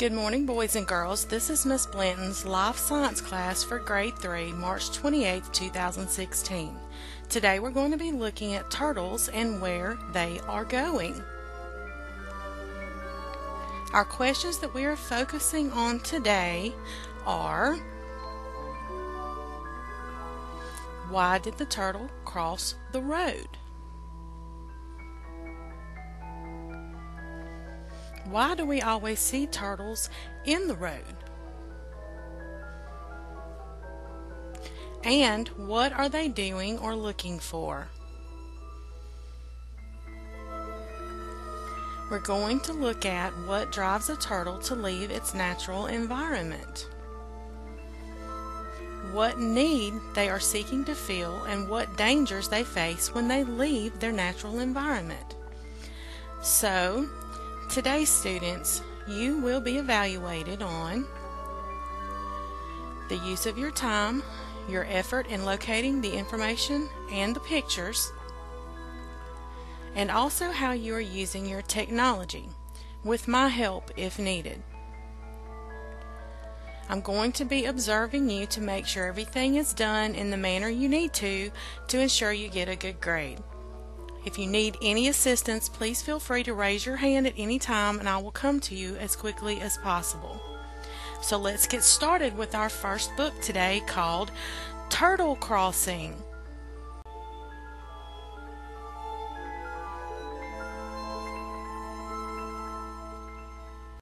Good morning, boys and girls. This is Miss Blanton's Life Science class for Grade 3, March 28, 2016. Today we're going to be looking at turtles and where they are going. Our questions that we are focusing on today are Why did the turtle cross the road? Why do we always see turtles in the road? And what are they doing or looking for? We're going to look at what drives a turtle to leave its natural environment. What need they are seeking to fill and what dangers they face when they leave their natural environment. So, Today, students, you will be evaluated on the use of your time, your effort in locating the information and the pictures, and also how you are using your technology, with my help if needed. I'm going to be observing you to make sure everything is done in the manner you need to to ensure you get a good grade. If you need any assistance, please feel free to raise your hand at any time and I will come to you as quickly as possible. So let's get started with our first book today called Turtle Crossing.